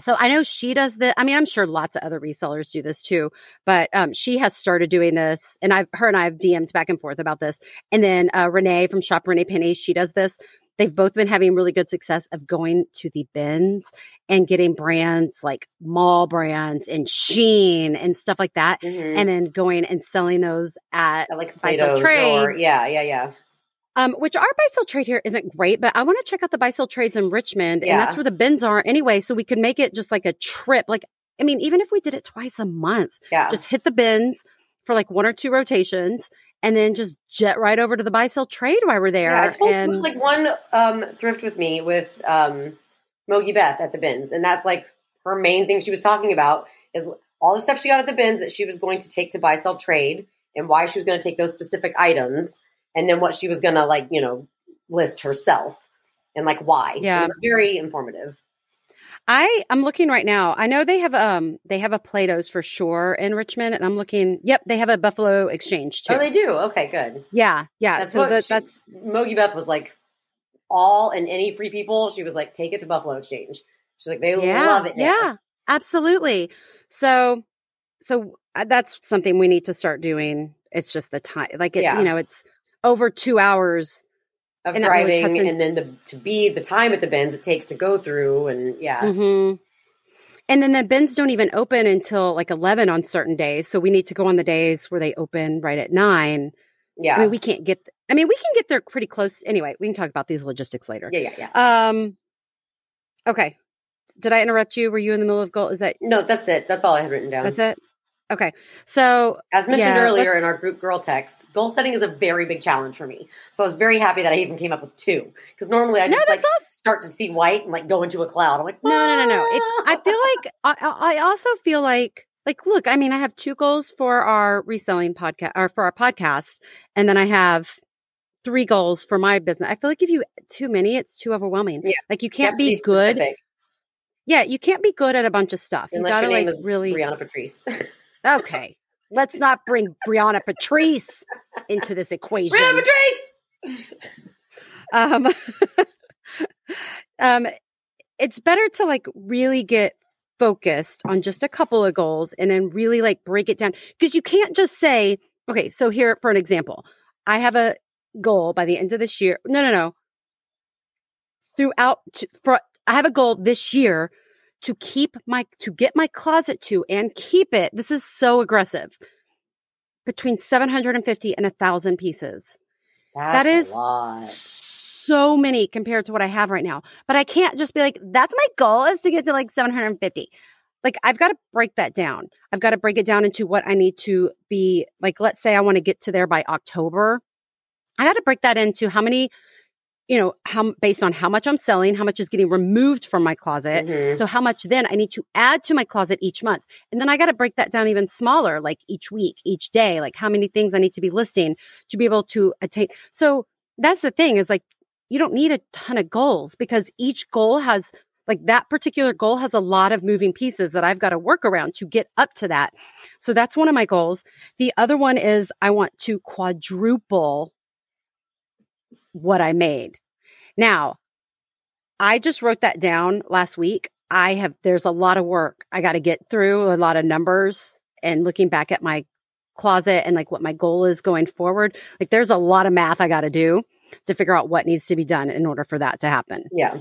so I know she does the. I mean, I'm sure lots of other resellers do this too, but um, she has started doing this, and I've her and I have DM'd back and forth about this. And then uh, Renee from Shop Renee Penny, she does this. They've both been having really good success of going to the bins and getting brands like mall brands and Shein and stuff like that, Mhm. and then going and selling those at I like Plato's or yeah, yeah, yeah. um, which our buy sell trade here isn't great, but I want to check out the buy sell trades in Richmond, and that's where the bins are anyway. So we could make it just like a trip. Like, I mean, even if we did it twice a month, Yeah. just hit the bins for like one or two rotations, and then just jet right over to the buy sell trade while we're there. yeah, I told and there's like one um thrift with me with um Mogi Beth at the bins, and that's like her main thing she was talking about is all the stuff she got at the bins that she was going to take to buy sell trade and why she was going to take those specific items and then what she was going to like, you know, list herself and like why. Yeah. And was very informative. I I'm looking right now. I know they have um they have a Plato's for sure in Richmond, and I'm looking. Yep, they have a Buffalo Exchange too. Oh, they do. Okay, good. yeah, yeah. That's so what that, she- that's Mogi Beth was like. All and any free people, she was like, take it to Buffalo Exchange. She's like, they yeah, love it. yeah, absolutely. So so uh, that's something we need to start doing. It's just the time, like it, Yeah. you know, it's over two hours. Of And that really driving, and then the to be the time at the bins it takes to go through, and yeah, hmm And then the bins don't even open until like eleven on certain days. So we need to go on the days where they open right at nine. yeah, I mean, we can't get. I mean, we can get there pretty close. Anyway, we can talk about these logistics later. yeah, yeah, yeah. Um. Okay. Did I interrupt you? Were you in the middle of goal? Is that No, that's it. That's all I had written down. that's it? Okay. So As mentioned Yeah, earlier let's- in our group girl text, goal setting is a very big challenge for me. So I was very happy that I even came up with two. Because normally I No, just like that's awesome. start to see white and like go into a cloud. I'm like, no, no, no, no. It's, I "Ah." feel like I, I I also feel like like look. I mean, I have two goals for our reselling podcast or for our podcast, and then I have three goals for my business. I feel like if you too many, it's too overwhelming. Yeah. Like you You can't to be, good. Yeah, you can't be good at a bunch of stuff. You Unless gotta your name like is really. Brianna Patrice. Okay, let's not bring Brianna Patrice into this equation. Brianna Patrice! um um it's better to like really get focused on just a couple of goals and then really like break it down because you can't just say okay so here for an example i have a goal by the end of this year no no no throughout for i have a goal this year to keep my to get my closet to and keep it this is so aggressive between 750 and a thousand pieces That's is- a lot. so many compared to what I have right now. But I can't just be like, that's my goal is to get to like 750. Like I've got to break that down. I've got to break it down into what I need to be like, let's say I want to get to there by October. I got to break that into how many, you know, how based on how much I'm selling, how much is getting removed from my closet. Mhm. So how much then I need to add to my closet each month. And then I got to break that down even smaller, like each week, each day, like how many things I need to be listing to be able to attain. So that's the thing is like, you don't need a ton of goals because each goal has like that particular goal has a lot of moving pieces that I've got to work around to get up to that. So that's one of my goals. The other one is I want to quadruple what I made. Now, I just wrote that down last week. I have, there's a lot of work I got to get through, a lot of numbers and looking back at my closet and like what my goal is going forward. Like there's a lot of math I got to do to figure out what needs to be done in order for that to happen. Yeah.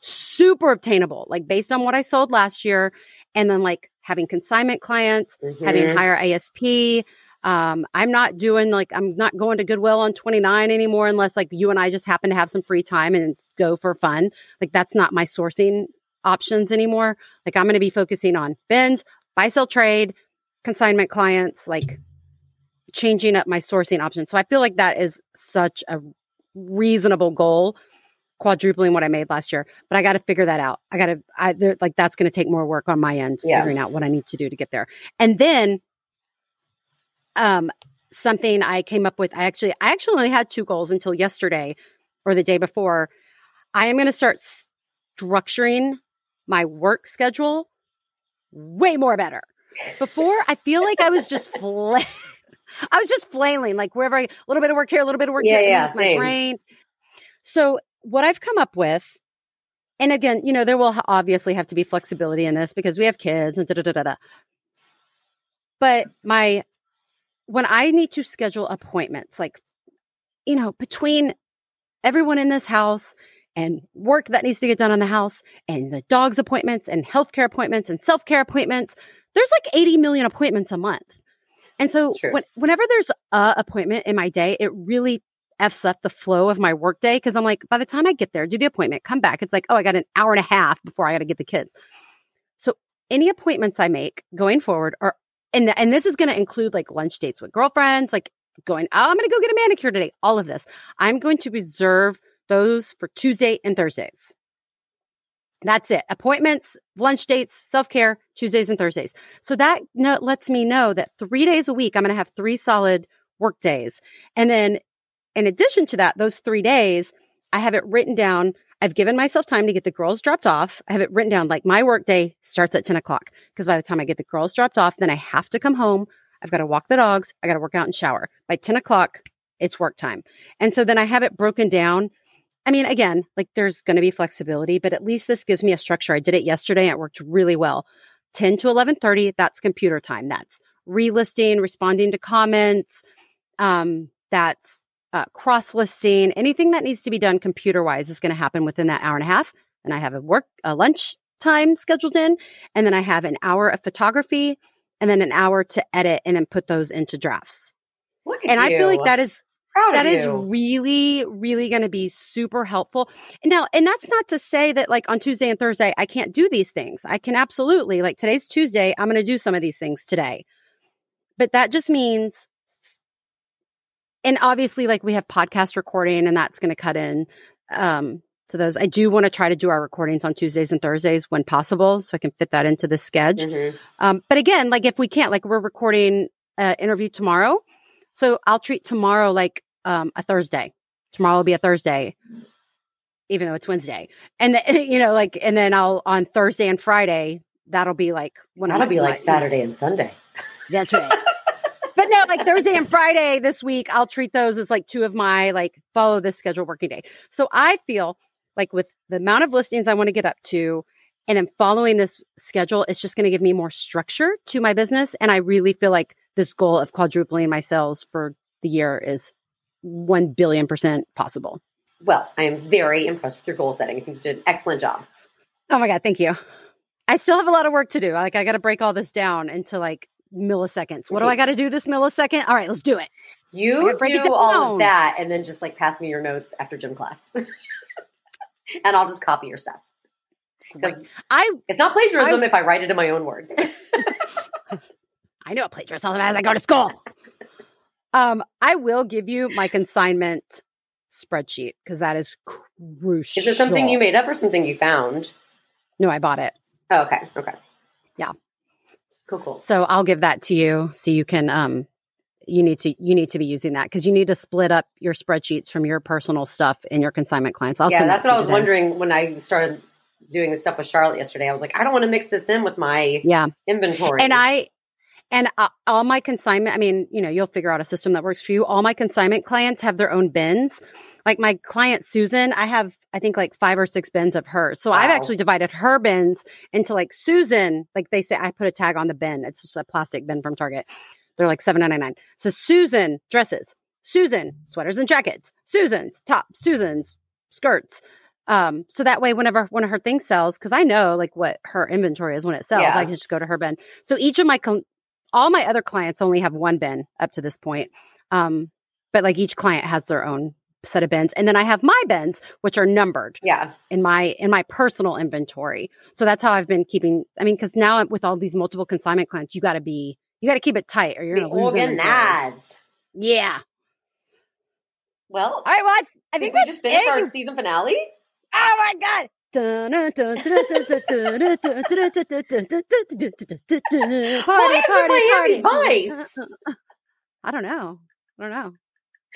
Super obtainable, like based on what I sold last year. And then like having consignment clients, having Mhm. higher ASP. Um, I'm not doing like I'm not going to Goodwill on 29 anymore unless like you and I just happen to have some free time and it's go for fun. Like that's not my sourcing options anymore. Like I'm going to be focusing on bins, buy sell trade, consignment clients, like changing up my sourcing options. So I feel like that is such a reasonable goal, quadrupling what I made last year. But I got to figure that out. I got to, I like that's going to take more work on my end, Yeah. figuring out what I need to do to get there. And then, um, something I came up with. I actually, I actually only had two goals until yesterday or the day before. I am going to start structuring my work schedule way more better. Before, I feel like I was just fla- I was just flailing, like wherever I, a little bit of work here, a little bit of work Yeah, here, yeah, my same. brain. So what I've come up with, and again, you know, there will obviously have to be flexibility in this because we have kids and da da da da. But my when I need to schedule appointments, like you know, between everyone in this house and work that needs to get done on the house and the dog's appointments and healthcare appointments and self-care appointments there's like 80 million appointments a month. And so when, whenever there's a appointment in my day it really f's up the flow of my work day because i'm like by the time i get there do the appointment come back. It's like oh i got an hour and a half before i got to get the kids. So any appointments i make going forward are and, and this is going to include like lunch dates with girlfriends like going oh i'm going to go get a manicure today all of this i'm going to reserve those for Tuesday and Thursdays. That's it. Appointments, lunch dates, self care, Tuesdays and Thursdays. So that no, lets me know that three days a week, I'm going to have three solid work days. And then in addition to that, those three days, I have it written down. I've given myself time to get the girls dropped off. I have it written down like my workday starts at 10 o'clock because by the time I get the girls dropped off, then I have to come home. I've got to walk the dogs. I got to work out and shower. By 10 o'clock, it's work time. And so then I have it broken down. I mean, again, like there's going to be flexibility, but at least this gives me a structure. I did it yesterday. And it worked really well. 10 to 11:30, that's computer time. That's relisting, responding to comments. Um, that's uh, cross listing, anything that needs to be done computer wise is going to happen within that hour and a half. And I have a work, a lunch time scheduled in, and then I have an hour of photography and then an hour to edit and then put those into drafts. Look at And I feel like you. that is that is you. really really going to be super helpful now and that's not to say that like on tuesday and thursday i can't do these things i can absolutely like today's tuesday i'm going to do some of these things today but that just means and obviously like we have podcast recording and that's going to cut in um to those i do want to try to do our recordings on tuesdays and thursdays when possible so i can fit that into the schedule Mhm. um, but again, like if we can't, like we're recording an interview tomorrow, so I'll treat tomorrow like um, a Thursday. Tomorrow will be a Thursday, even though it's Wednesday, and then, you know, like, and then I'll on Thursday and Friday that'll be like of That'll be like Saturday and Sunday. That's right. but no, like Thursday and Friday this week, I'll treat those as like two of my like follow this schedule working day. So I feel like with the amount of listings I want to get up to and then following this schedule, it's just going to give me more structure to my business. And I really feel like this goal of quadrupling my sales for the year is 1 billion percent possible. Well, I am very impressed with your goal setting. I think you did an excellent job. Oh my God. Thank you. I still have a lot of work to do. Like I got to break all this down into like milliseconds. What do I got to do this millisecond? All right, let's do it. You gotta it do all of that and then just like pass me your notes after gym class. and I'll just copy your stuff. Because I it's not plagiarism if I write it in my own words. I know what plagiarism as I go to school. Um, I will give you my consignment spreadsheet because that is crucial. Is it something you made up or something you found? No, I bought it. Oh, okay. Okay. Yeah. Cool, cool. So I'll give that to you so you can um you need to you need to be using that because you need to split up your spreadsheets from your personal stuff and your consignment clients. I'll yeah, that's that what I was today. wondering when I started doing the stuff with Charlotte yesterday. I was like, I don't want to mix this in with my Yeah. inventory. And I and uh, all my consignment, I mean, you know, you'll figure out a system that works for you. All my consignment clients have their own bins. Like my client Susan, I have I think like 5 or 6 bins of hers. So I've actually divided her bins into like Susan, like they say I put a tag on the bin. It's just a plastic bin from Target. They're like 7.99. So Susan dresses, Susan sweaters and jackets, Susan's top, Susan's skirts. Um, so that way, whenever one of her things sells, because I know like what her inventory is when it sells, Yeah. I can just go to her bin. So each of my, cl- all my other clients only have one bin up to this point. Um, but like each client has their own set of bins and then i have my bins which are numbered yeah in my in my personal inventory so that's how i've been keeping i mean because now with all these multiple consignment clients you got to be you got to keep it tight or you're gonna organized yeah well all right well i, I think, think we just finished our season finale oh my god Party party party Vice. I don't know. I don't know.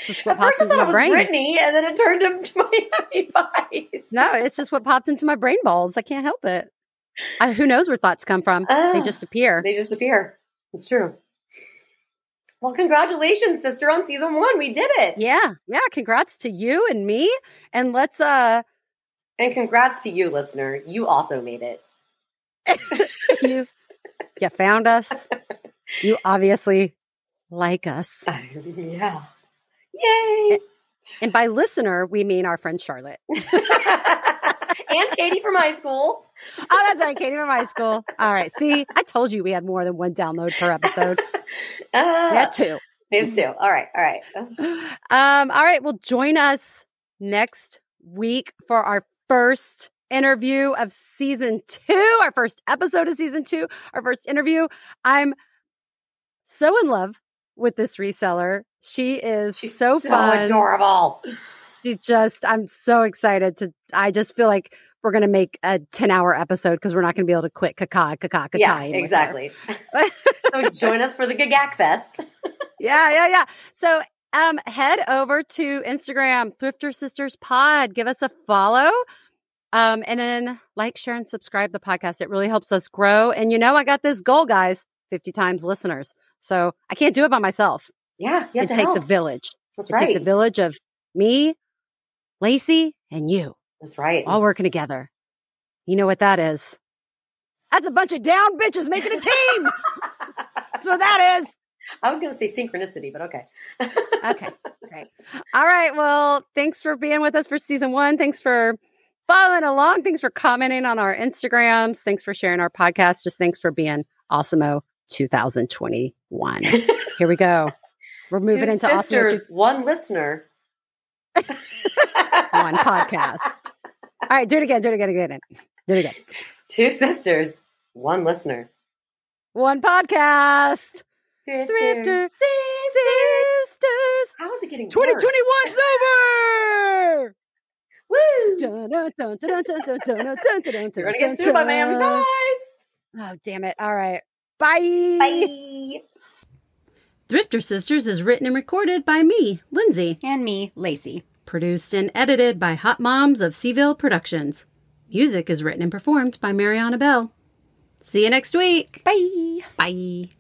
It's just what At first, I thought it was brain. Britney, and then it turned into Miami Vice. No, it's just what popped into my brain balls. I can't help it. I, who knows where thoughts come from? they Ah. just appear. They just appear. It's true. Well, congratulations, sister, on season one. We did it. Yeah, yeah. Congrats to you and me. And let's uh And congrats to you, listener. You also made it. you you found us. You obviously like us. yeah. Yay. And by listener, we mean our friend Charlotte. and Katie from high school. Oh, that's right, Katie from high school. All right. See, I told you we had more than one download per episode. We Uh, had two. we have two. All right. All right. Um, all right. Well, join us next week for our first interview of season two, our first episode of season two, our first interview. I'm so in love with this reseller. She is She's so, so, fun. adorable. She's just, I'm so excited to, I just feel like we're going to make a 10 hour episode because we're not going to be able to quit caca, caca, caca. Yeah, exactly. so join us for the Gagak Fest. Yeah, yeah, yeah. So um head over to Instagram, Thrifter Sisters Pod. Give us a follow. Um, and then like, share, and subscribe the podcast. It really helps us grow. And you know, I got this goal, guys 50 times listeners. So I can't do it by myself. Yeah, It takes help. a village. That's it right. takes a village of me, Lacey, and you That's right. all working together. You know what that is? That's a bunch of down bitches making a team. so that is. I was going to say synchronicity, but okay. Okay, great. All right. Well, thanks for being with us for season one. Thanks for following along. Thanks for commenting on our Instagrams. Thanks for sharing our podcast. Just thanks for being Awesomeo 2021. Here we go. We're moving Two into sisters, one listener, one podcast. All right, do it again. Do it again. Again. Do it again. Two sisters, one listener, one podcast. Thrifter sisters. How is it getting? Twenty twenty one's over. Woo! You're gonna get sued by my own. Oh damn it! All right, bye. Bye. Thrifter Sisters is written and recorded by me, Lindsey. And me, Lacey. Produced and edited by Hot Moms of Cville Productions. Music is written and performed by Mariana Bell. See you next week. Bye. Bye.